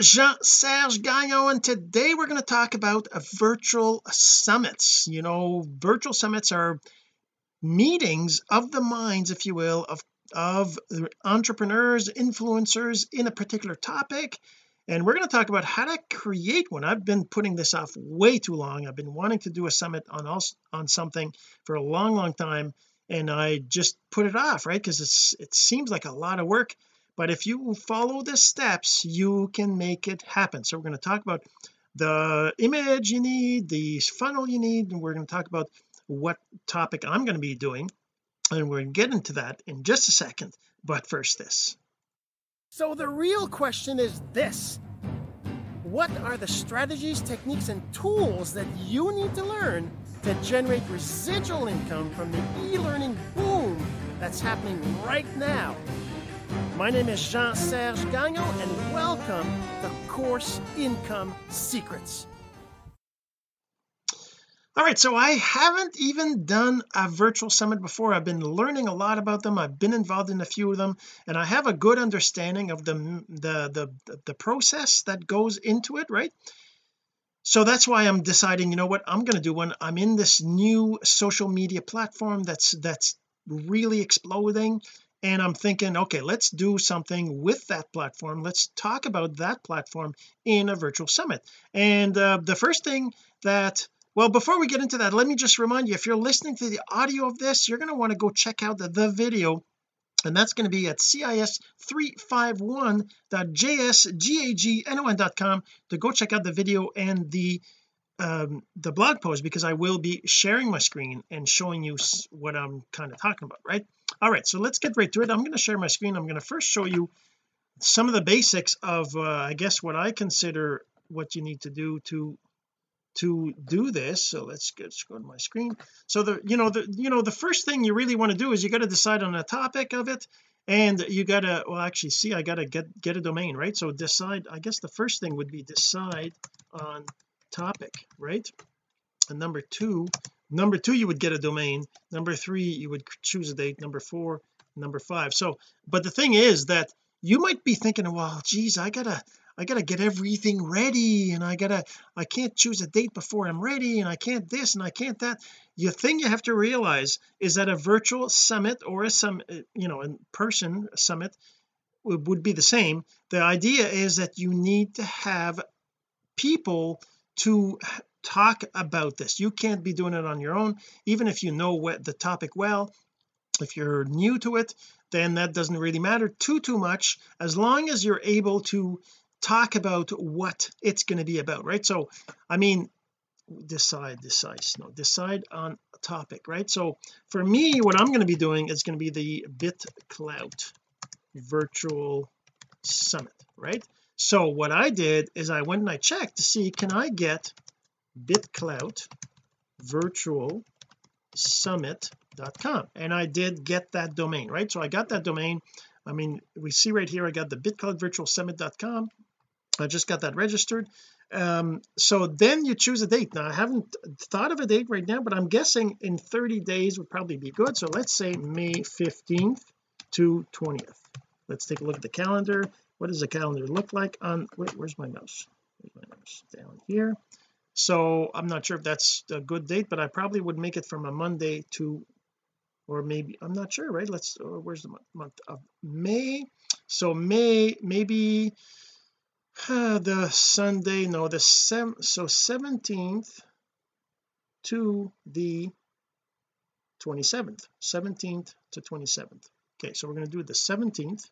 Jean-Serge Gagnon and today we're going to talk about virtual summits. You know virtual summits are meetings of the minds if you will of of entrepreneurs influencers in a particular topic and we're going to talk about how to create one. I've been putting this off way too long. I've been wanting to do a summit on also on something for a long long time and I just put it off right? Because it's it seems like a lot of work but if you follow the steps you can make it happen. So we're going to talk about the image you need the funnel you need and we're going to talk about what topic I'm going to be doing. And we're going to get into that in just a second. But first this. So the real question is this. What are the strategies techniques and tools that you need to learn to generate residual income from the e-learning boom that's happening right now my name is Jean Serge Gagnon, and welcome to Course Income Secrets. all right so I haven't even done a virtual summit before. I've been learning a lot about them. I've been involved in a few of them and I have a good understanding of the the the, the process that goes into it right? So that's why I'm deciding you know what I'm going to do one. I'm in this new social media platform that's that's really exploding and I'm thinking okay let's do something with that platform. Let's talk about that platform in a virtual summit. And uh, the first thing that well before we get into that let me just remind you if you're listening to the audio of this you're going to want to go check out the, the video and that's going to be at cis351.jsgagnon.com to go check out the video and the um, the blog post because I will be sharing my screen and showing you what I'm kind of talking about right all right so let's get right to it. I'm going to share my screen. I'm going to first show you some of the basics of uh, I guess what I consider what you need to do to to do this. So let's, get, let's go to my screen. So the you know the you know the first thing you really want to do is you got to decide on a topic of it and you got to well actually see I got to get get a domain right? So decide I guess the first thing would be decide on topic right and number two number two you would get a domain. Number three you would choose a date. Number four number five. So but the thing is that you might be thinking well geez I gotta I gotta get everything ready and I gotta I can't choose a date before I'm ready and I can't this and I can't that. The thing you have to realize is that a virtual summit or a some uh, you know in person summit would, would be the same. The idea is that you need to have people to talk about this. You can't be doing it on your own. Even if you know what the topic well if you're new to it then that doesn't really matter too too much as long as you're able to talk about what it's going to be about right? So I mean decide decide no decide on a topic right? So for me what I'm going to be doing is going to be the BitClout virtual summit right? So what I did is I went and I checked to see can I get BitClout virtual summit.com and I did get that domain right? So I got that domain. I mean we see right here I got the BitClout virtual summit.com I just got that registered. Um so then you choose a date. Now I haven't thought of a date right now but I'm guessing in 30 days would probably be good. So let's say May 15th to 20th let's take a look at the calendar. What does the calendar look like on wait where's my mouse? Where's my mouse? Down here so I'm not sure if that's a good date but I probably would make it from a Monday to or maybe I'm not sure right? Let's oh, where's the month of May? So May maybe uh, the Sunday no the sem so 17th to the 27th 17th to 27th okay so we're going to do the 17th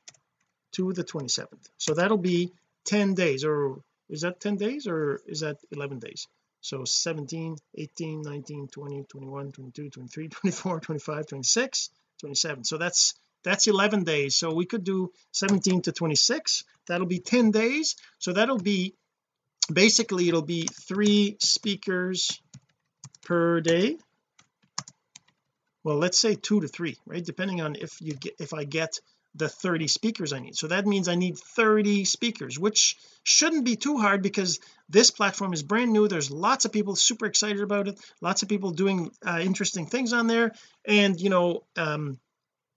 to the 27th so that'll be 10 days or is that 10 days or is that 11 days? So 17 18 19 20 21 22 23 24 25 26 27 so that's that's 11 days. So we could do 17 to 26 that'll be 10 days. So that'll be basically it'll be three speakers per day. Well let's say two to three right? Depending on if you get if I get the 30 speakers I need. So that means I need 30 speakers which shouldn't be too hard because this platform is brand new. There's lots of people super excited about it lots of people doing uh, interesting things on there. And you know um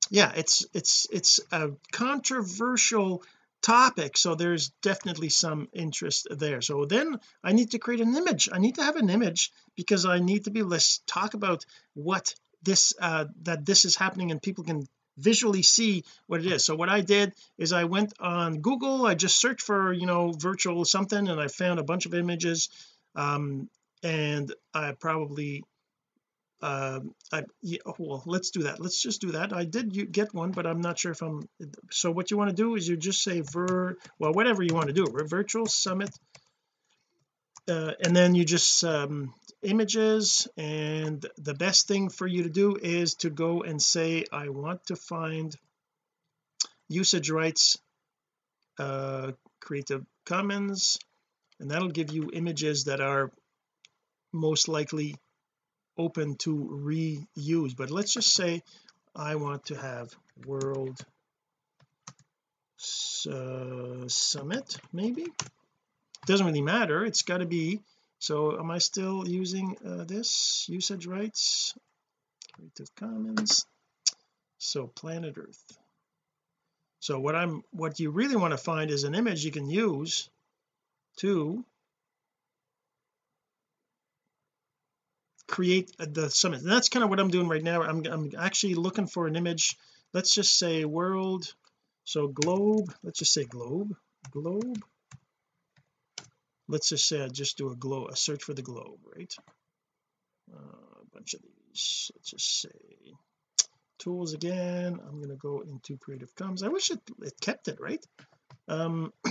yeah it's it's it's a controversial topic. So there's definitely some interest there. So then I need to create an image. I need to have an image because I need to be able to talk about what this uh that this is happening and people can visually see what it is. So what I did is I went on Google I just searched for you know virtual something and I found a bunch of images um and I probably uh, I yeah, well let's do that. Let's just do that. I did get one but I'm not sure if I'm so what you want to do is you just say ver well whatever you want to do virtual summit uh, and then you just um, images and the best thing for you to do is to go and say I want to find usage rights uh creative commons and that'll give you images that are most likely open to reuse. But let's just say I want to have world uh, summit maybe doesn't really matter. It's got to be so am I still using uh, this usage rights? Creative commons so planet earth. So what I'm what you really want to find is an image you can use to create the summit. And that's kind of what I'm doing right now. I'm, I'm actually looking for an image. Let's just say world so globe let's just say globe globe let's just say I just do a glow a search for the globe right? Uh, a bunch of these. Let's just say tools again. I'm going to go into creative commons. I wish it, it kept it right? Um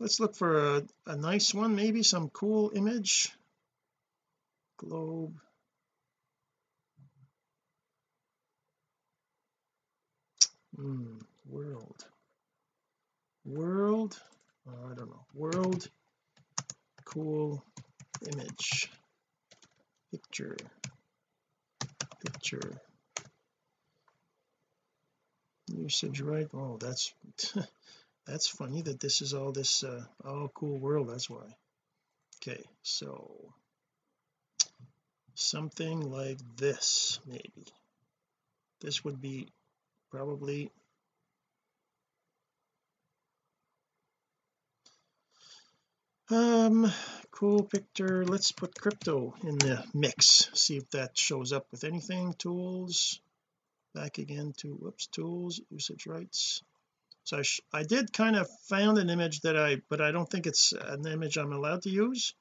let's look for a, a nice one maybe some cool image. Globe. Mm, world. World oh, I don't know. World cool image picture picture. Usage right? Oh that's that's funny that this is all this uh oh cool world that's why. Okay so something like this maybe. This would be probably um cool picture let's put crypto in the mix. See if that shows up with anything. Tools. Back again to whoops tools usage rights. So I, I did kind of found an image that I but I don't think it's an image I'm allowed to use.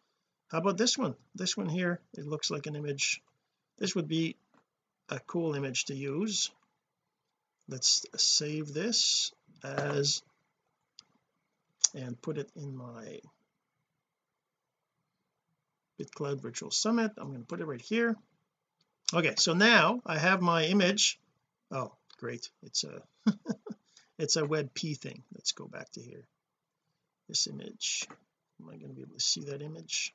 How about this one? This one here it looks like an image. This would be a cool image to use. Let's save this as and put it in my BitClout Virtual Summit. I'm going to put it right here. Okay so now I have my image. Oh great. It's a it's a WebP thing. Let's go back to here. This image. Am I going to be able to see that image?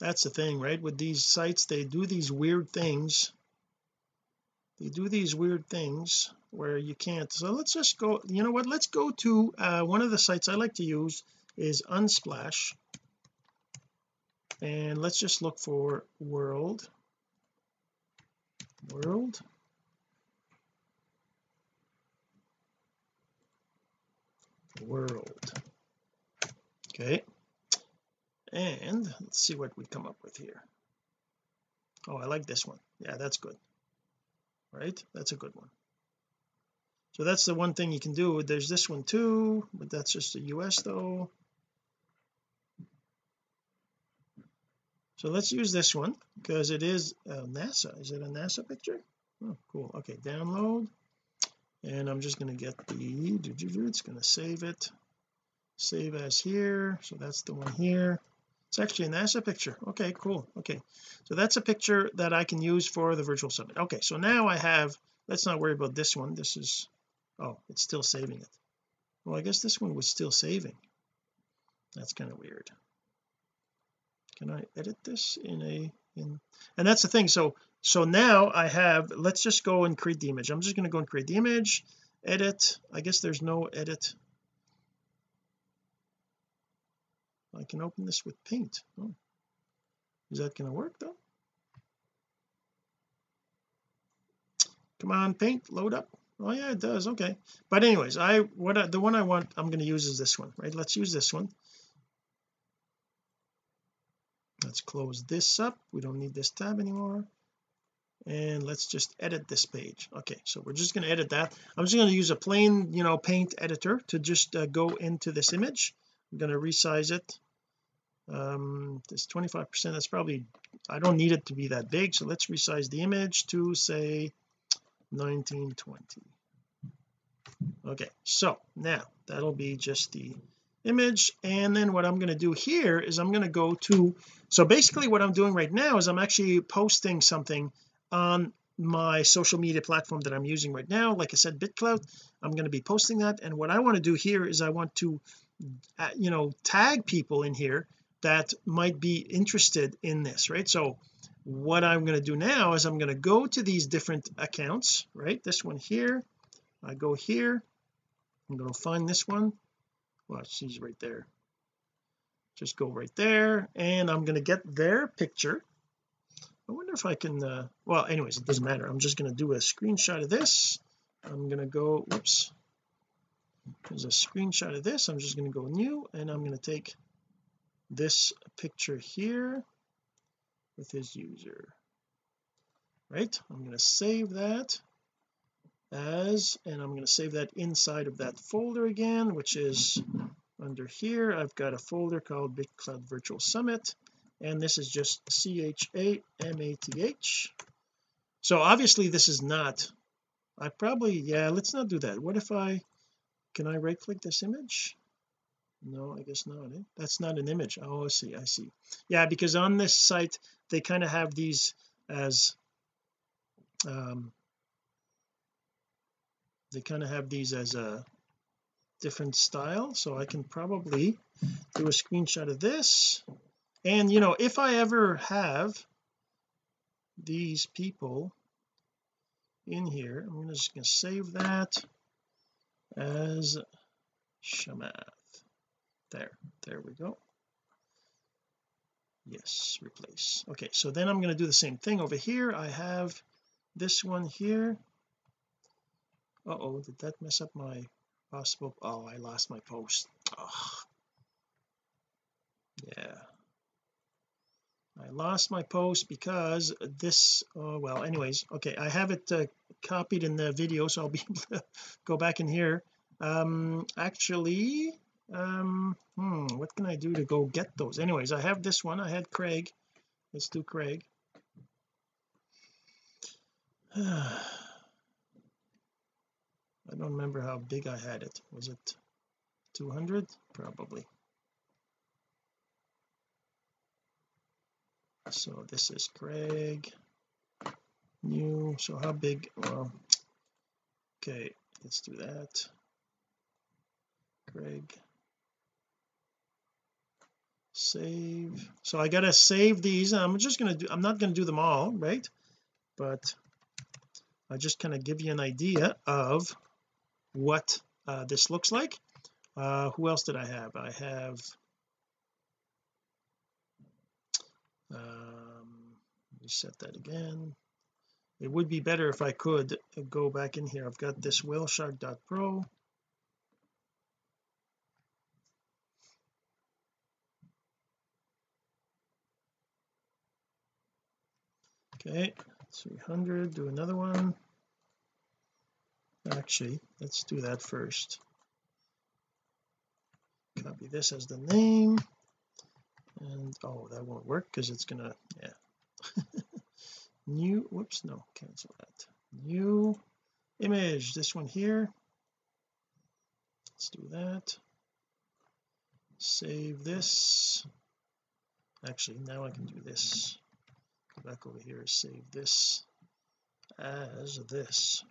That's the thing right? With these sites they do these weird things. They do these weird things where you can't so let's just go you know what? Let's go to uh, one of the sites I like to use is Unsplash and let's just look for world. World. World. Okay. And let's see what we come up with here. Oh I like this one. Yeah that's good. Right? That's a good one. So that's the one thing you can do. There's this one too but that's just the US though so let's use this one because it is uh, NASA. Is it a NASA picture? Oh cool. Okay download. And I'm just going to get the it's going to save it. Save as here. So that's the one here. It's actually a NASA picture. Okay cool. Okay. So that's a picture that I can use for the virtual summit. Okay so now I have let's not worry about this one. This is oh it's still saving it. Well I guess this one was still saving. That's kind of weird can I edit this in a in and that's the thing. So so now I have let's just go and create the image. I'm just going to go and create the image edit. I guess there's no edit. I can open this with paint. Oh. is that going to work though? Come on paint load up. Oh yeah it does. Okay. But anyways I what I, the one I want I'm going to use is this one right? Let's use this one let's close this up. We don't need this tab anymore. And let's just edit this page. Okay so we're just going to edit that. I'm just going to use a plain you know paint editor to just uh, go into this image. I'm going to resize it. Um this 25 percent that's probably I don't need it to be that big so let's resize the image to say 1920 okay so now that'll be just the image and then what I'm going to do here is I'm going to go to so basically what I'm doing right now is I'm actually posting something on my social media platform that I'm using right now. Like I said BitClout I'm going to be posting that. And what I want to do here is I want to uh, you know tag people in here that might be interested in this right? So what I'm going to do now is I'm going to go to these different accounts right? This one here I go here I'm going to find this one well she's right there. Just go right there and I'm going to get their picture. I wonder if I can uh, well anyways it doesn't matter. I'm just going to do a screenshot of this. I'm going to go whoops. There's a screenshot of this. I'm just going to go new and I'm going to take this picture here with his user. Right? I'm going to save that as and I'm going to save that inside of that folder again which is under here. I've got a folder called BitClout Virtual Summit and this is just c-h-a-m-a-t-h so obviously this is not I probably yeah let's not do that. What if I can I right click this image? No I guess not eh? that's not an image. Oh I see I see. Yeah because on this site they kind of have these as um they kind of have these as a different style. So I can probably do a screenshot of this. And you know if I ever have these people in here I'm just going to save that as Chamath. There there we go. Yes replace. Okay so then I'm going to do the same thing over here. I have this one here oh did that mess up my possible oh I lost my post. Oh yeah. I lost my post because this oh well anyways okay I have it uh, copied in the video so I'll be able to go back in here. Um actually um hmm what can I do to go get those? Anyways I have this one. I had Craig. Let's do Craig I don't remember how big I had it. Was it 200 probably. So this is Craig. New. So how big well okay let's do that. Craig. Save. So I gotta save these. I'm just gonna do I'm not gonna do them all right? But I just kind of give you an idea of what uh, this looks like. Uh who else did I have? I have um reset that again. It would be better if I could go back in here. I've got this whaleshark.pro okay 300 do another one actually let's do that first. Copy this as the name. And oh that won't work because it's gonna yeah. New whoops no cancel that. New image this one here. Let's do that. Save this. Actually now I can do this. Go back over here save this as this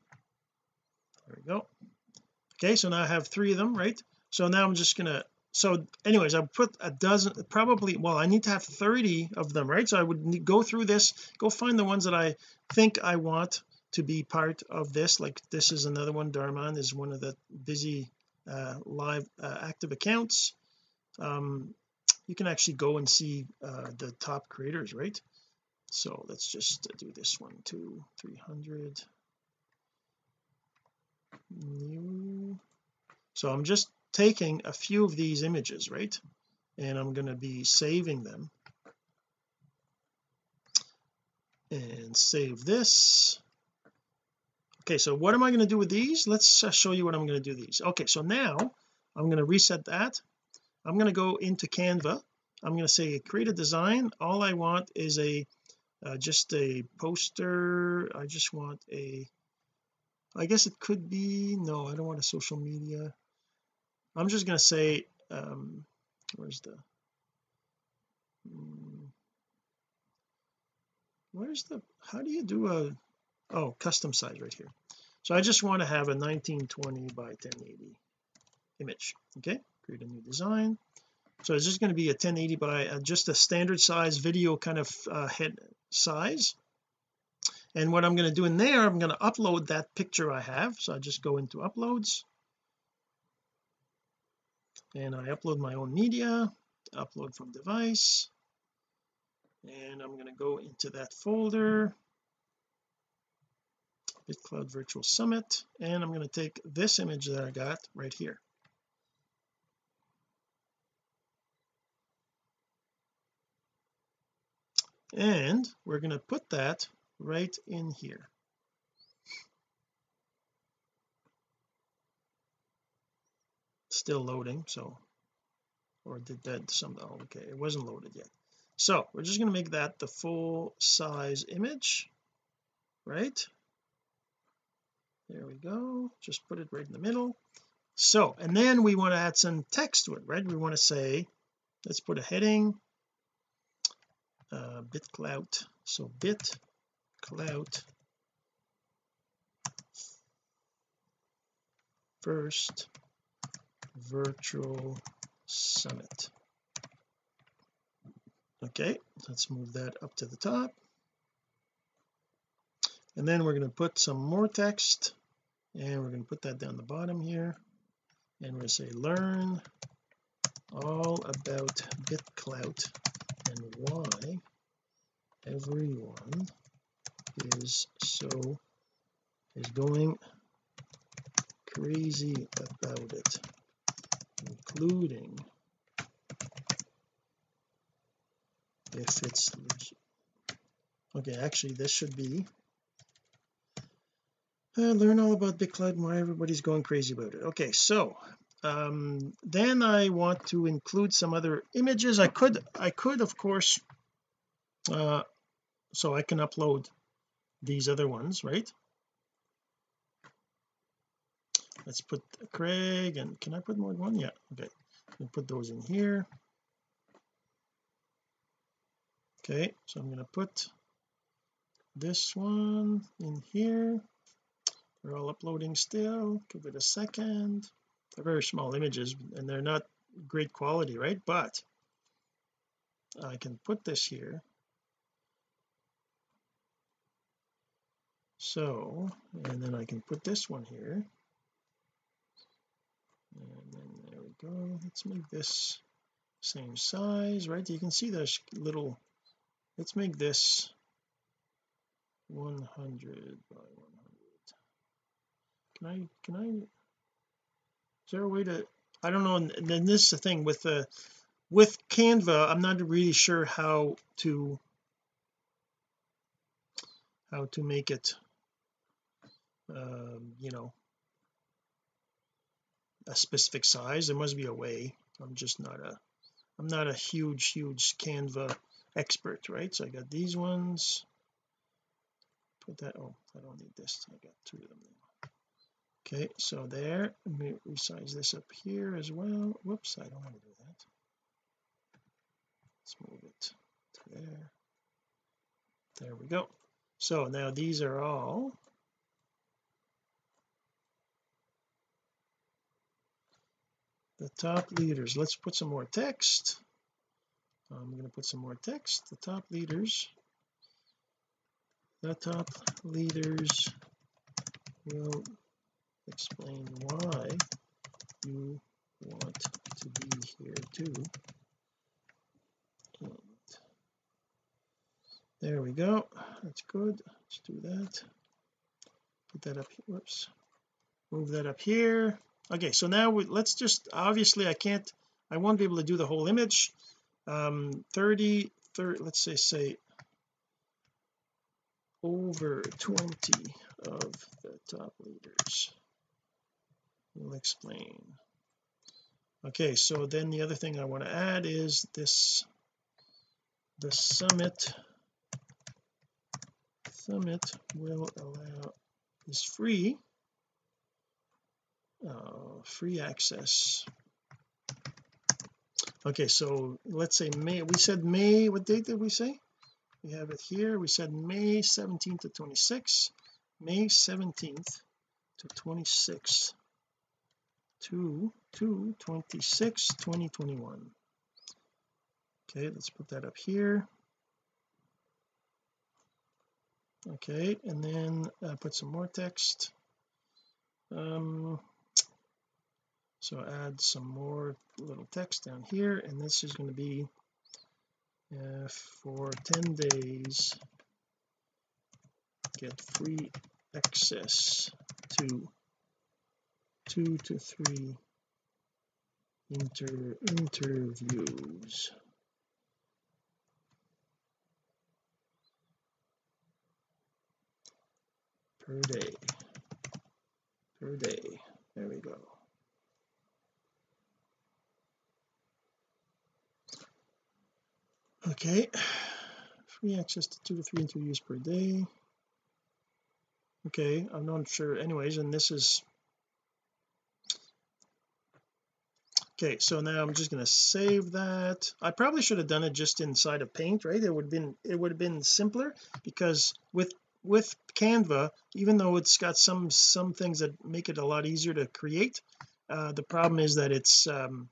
there we go. Okay so now I have three of them right? So now I'm just gonna so anyways I put a dozen probably well I need to have 30 of them right? So I would go through this go find the ones that I think I want to be part of this like this is another one Darman is one of the busy uh, live uh, active accounts. Um you can actually go and see uh, the top creators right? So let's just do this one too 300 new so I'm just taking a few of these images right? And I'm going to be saving them. And save this. Okay so what am I going to do with these? Let's uh, show you what I'm going to do these. Okay so now I'm going to reset that. I'm going to go into Canva. I'm going to say create a design. All I want is a uh, just a poster. I just want a I guess it could be. No I don't want a social media. I'm just going to say um where's the hmm, where's the how do you do a oh custom size right here. So I just want to have a 1920 by 1080 image okay? Create a new design. So it's just going to be a 1080 by uh, just a standard size video kind of uh, head size and what I'm going to do in there I'm going to upload that picture I have. So I just go into uploads. And I upload my own media upload from device. And I'm going to go into that folder. BitClout Virtual Summit. And I'm going to take this image that I got right here. And we're going to put that right in here. Still loading so or did that some oh, okay it wasn't loaded yet. So we're just going to make that the full size image right? There we go just put it right in the middle. So and then we want to add some text to it right? We want to say let's put a heading uh BitClout. So BitClout first virtual summit. Okay let's move that up to the top. And then we're going to put some more text and we're going to put that down the bottom here. And we're going to say learn all about BitClout and why everyone is so is going crazy about it including if it's okay actually this should be uh, learn all about BitClout and why everybody's going crazy about it. Okay so um, then I want to include some other images. I could I could of course uh, so I can upload these other ones right? Let's put Craig and can I put more than one? Yeah okay. We put those in here. Okay so I'm to put this one in here. They're all uploading still. Give it a second. They're very small images and they're not great quality right? But I can put this here so and then I can put this one here. And then there we go. Let's make this same size right? You can see there's little let's make this 100 by 100 can I can I is there a way to I don't know and then this is the thing with the with Canva I'm not really sure how to how to make it um, you know a specific size there must be a way. I'm just not a I'm not a huge huge Canva expert right? So I got these ones. Put that oh I don't need this. I got two of them now. Okay so there let me resize this up here as well. Whoops I don't want to do that. Let's move it to there. There we go. So now these are all the top leaders. Let's put some more text. I'm going to put some more text. The top leaders. The top leaders will explain why you want to be here too. And there we go. That's good. Let's do that. Put that up here. Whoops. Move that up here okay so now we, let's just obviously I can't I won't be able to do the whole image. Um 30 30 let's say say over 20 of the top leaders. Will explain. Okay so then the other thing I want to add is this the summit. Summit will allow is free uh, free access. Okay so let's say May we said May what date did we say? We have it here. We said May 17th to 26th May 17th to 26th to to 26 2021 okay let's put that up here. Okay and then uh, put some more text. Um so add some more little text down here and this is going to be uh, for 10 days get free access to two to three inter interviews. Per day. Per day. There we go okay. Free access to two to three interviews per day. Okay I'm not sure. Anyways and this is okay so now I'm just going to save that. I probably should have done it just inside of paint right? It would have been it would have been simpler because with with Canva even though it's got some some things that make it a lot easier to create uh, the problem is that it's um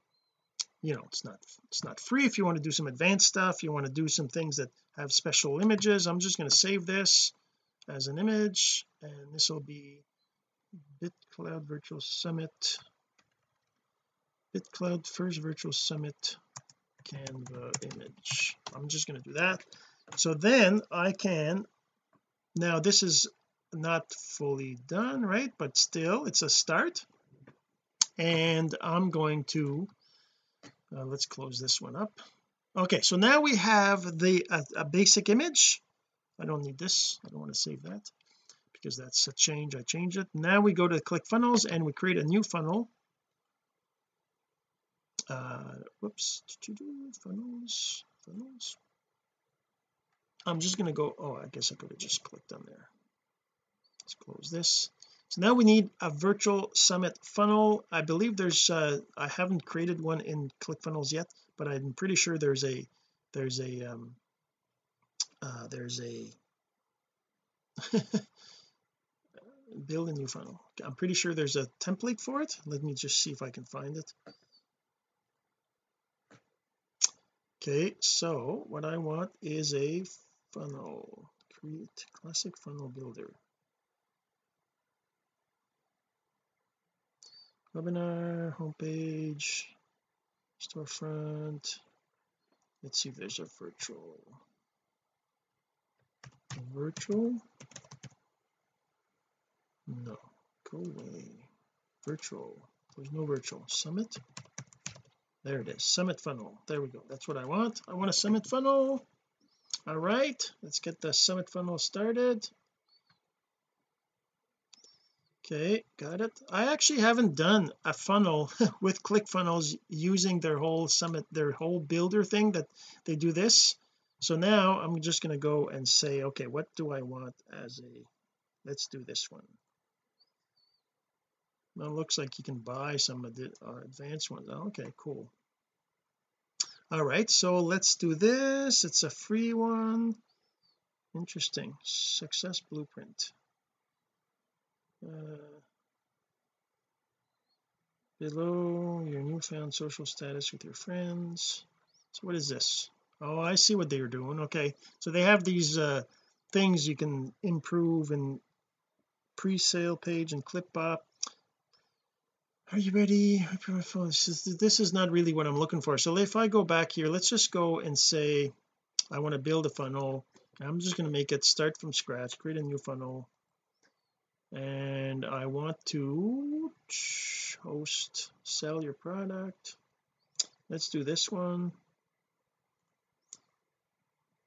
you know it's not it's not free. If you want to do some advanced stuff you want to do some things that have special images I'm just going to save this as an image and this will be BitClout Virtual Summit. BitClout first virtual summit Canva image. I'm just going to do that. So then I can now this is not fully done right? But still it's a start. And I'm going to uh, let's close this one up. Okay so now we have the a, a basic image. I don't need this. I don't want to save that because that's a change. I change it. Now we go to ClickFunnels and we create a new funnel. Uh whoops. Funnels funnels. I'm just going to go oh I guess I could have just clicked on there. Let's close this so now we need a virtual summit funnel. I believe there's uh I haven't created one in ClickFunnels yet but I'm pretty sure there's a there's a um uh there's a build a new funnel. I'm pretty sure there's a template for it. Let me just see if I can find it. Okay so what I want is a funnel. Create classic funnel builder webinar homepage storefront. Let's see if there's a virtual. Virtual? No. Go away. Virtual. There's no virtual. Summit? There it is. Summit funnel. There we go. That's what I want. I want a summit funnel. All right. Let's get the summit funnel started okay got it. I actually haven't done a funnel with ClickFunnels using their whole summit their whole builder thing that they do this. So now I'm just going to go and say okay what do I want as a let's do this one. Well it looks like you can buy some of the uh, advanced ones. Oh, okay cool. All right so let's do this. It's a free one. Interesting. Success blueprint uh, below your newfound social status with your friends. So what is this? Oh I see what they're doing. Okay so they have these uh things you can improve in pre-sale page and ClipBot are you ready? This is, this is not really what I'm looking for. So if I go back here let's just go and say I want to build a funnel. I'm just going to make it start from scratch create a new funnel and I want to host sell your product. Let's do this one.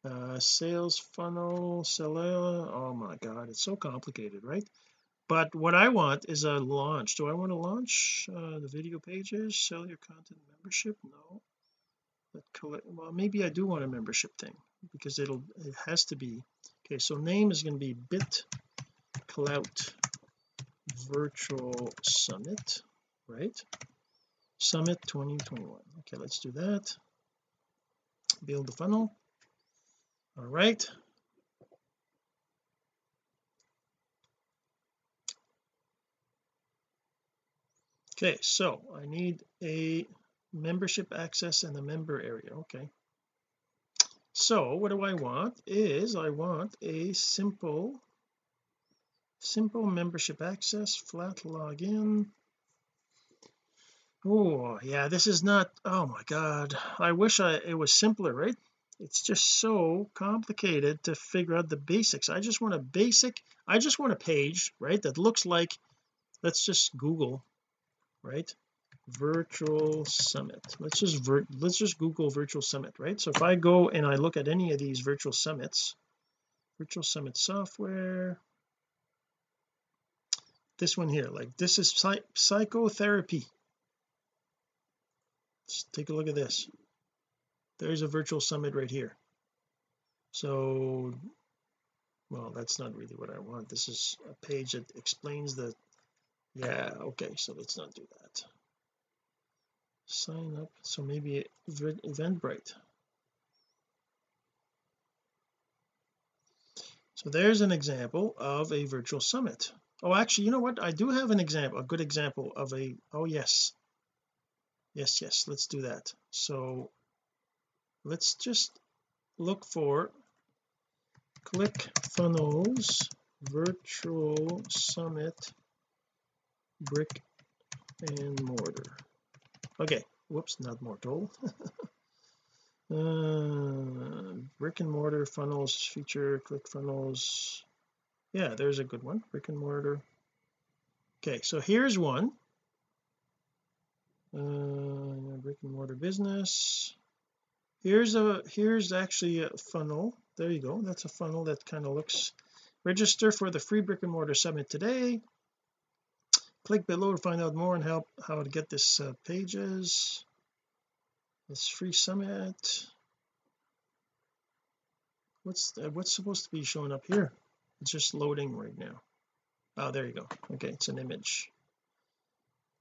Uh, sales funnel seller oh my god it's so complicated right? But what I want is a launch. Do I want to launch uh, the video pages sell your content membership? No. Well maybe I do want a membership thing because it'll it has to be. Okay so name is going to be bit clout virtual summit right? Summit 2021 okay let's do that. Build the funnel. All right. Okay so I need a membership access and the member area. Okay. So what do I want? Is I want a simple simple membership access flat login. Oh yeah this is not oh my god. I wish I it was simpler right? It's just so complicated to figure out the basics. I just want a basic I just want a page right that looks like let's just google right virtual summit. Let's just let's just google virtual summit right? So if I go and I look at any of these virtual summits virtual summit software this one here like this is psych psychotherapy. Let's take a look at this. There's a virtual summit right here. So well that's not really what I want. This is a page that explains the yeah okay so let's not do that. Sign up so maybe Eventbrite. So there's an example of a virtual summit oh actually you know what? I do have an example a good example of a oh yes. Yes yes let's do that. So let's just look for ClickFunnels virtual summit brick and mortar. Okay whoops not mortal. Uh, brick and mortar funnels feature ClickFunnels yeah there's a good one. Brick and mortar okay so here's one. Uh, brick and mortar business. Here's a here's actually a funnel. There you go. That's a funnel that kind of looks. Register for the free brick and mortar summit today. Click below to find out more and help how to get this uh, pages. This free summit. What's uh, what's supposed to be showing up here it's just loading right now. Oh there you go. Okay it's an image.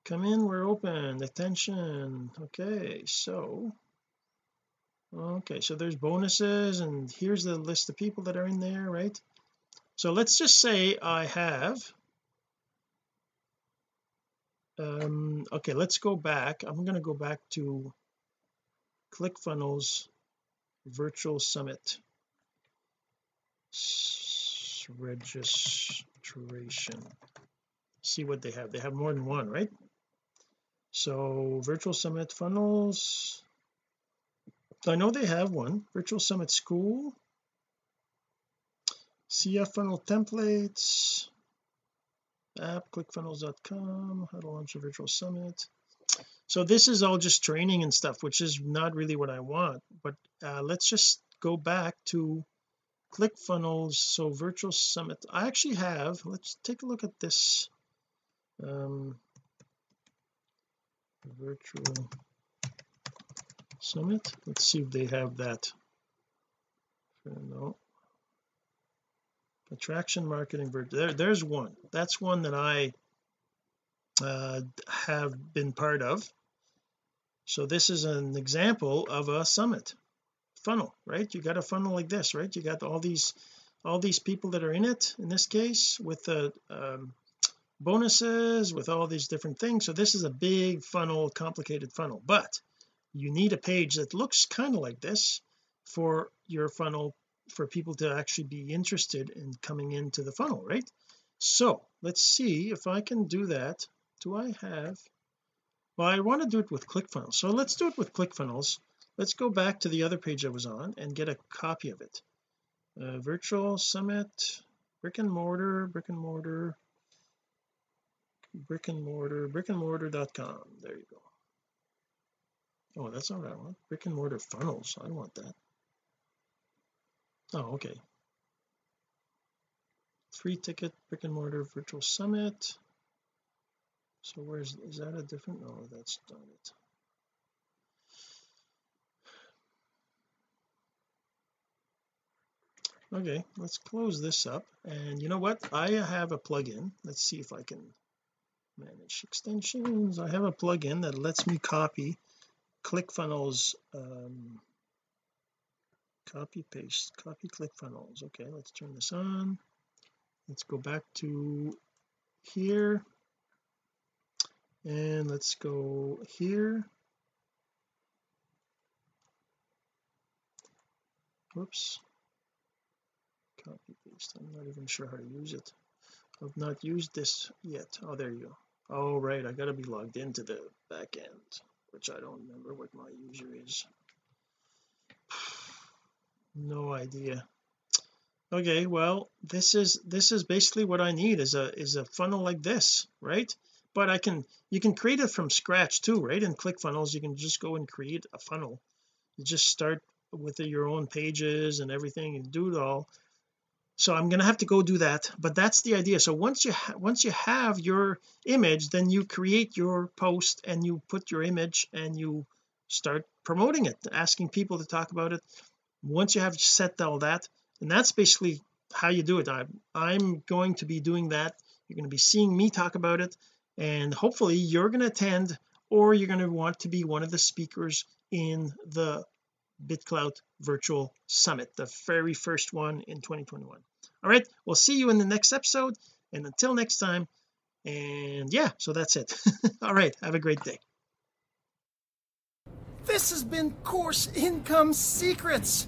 Come in we're open. Attention. Okay so okay so there's bonuses and here's the list of people that are in there right? So let's just say I have um okay let's go back. I'm going to go back to ClickFunnels virtual summit registration. See what they have. They have more than one right? So virtual summit funnels. I know they have one. Virtual summit school. CF funnel templates. App clickfunnels.com how to launch a virtual summit. So this is all just training and stuff which is not really what I want. But uh, let's just go back to ClickFunnels so virtual summit. I actually have let's take a look at this um virtual summit. Let's see if they have that. No. Attraction marketing there there's one. That's one that I uh, have been part of. So this is an example of a summit funnel right? You got a funnel like this right? You got all these all these people that are in it in this case with the um, bonuses with all these different things. So this is a big funnel complicated funnel. But you need a page that looks kind of like this for your funnel for people to actually be interested in coming into the funnel right? So let's see if I can do that. Do I have well I want to do it with ClickFunnels. So let's do it with ClickFunnels let's go back to the other page I was on and get a copy of it. Uh, virtual summit brick and mortar brick and mortar brick and mortar brick and mortar.com there you go. Oh that's not what I want. Brick and mortar funnels. I want that. Oh okay. Free ticket brick and mortar virtual summit. So where's is that a different? No that's not it okay let's close this up. And you know what? I have a plugin. Let's see if I can manage extensions. I have a plugin that lets me copy ClickFunnels um, copy paste copy ClickFunnels. Okay let's turn this on. Let's go back to here. And let's go here. Whoops copy paste I'm not even sure how to use it. I've not used this yet. Oh there you go. Oh right. I got to be logged into the back end which I don't remember what my user is. No idea. Okay well this is this is basically what I need is a is a funnel like this right? But I can you can create it from scratch too right? In ClickFunnels you can just go and create a funnel. You just start with your own pages and everything and do it all so I'm going to have to go do that but that's the idea. So once you once you have your image then you create your post and you put your image and you start promoting it asking people to talk about it. Once you have set all that and that's basically how you do it. I'm, I'm going to be doing that. You're going to be seeing me talk about it and hopefully you're going to attend or you're going to want to be one of the speakers in the BitClout virtual summit the very first one in 2021 all right we'll see you in the next episode and until next time and yeah so that's it. All right have a great day. This has been course income secrets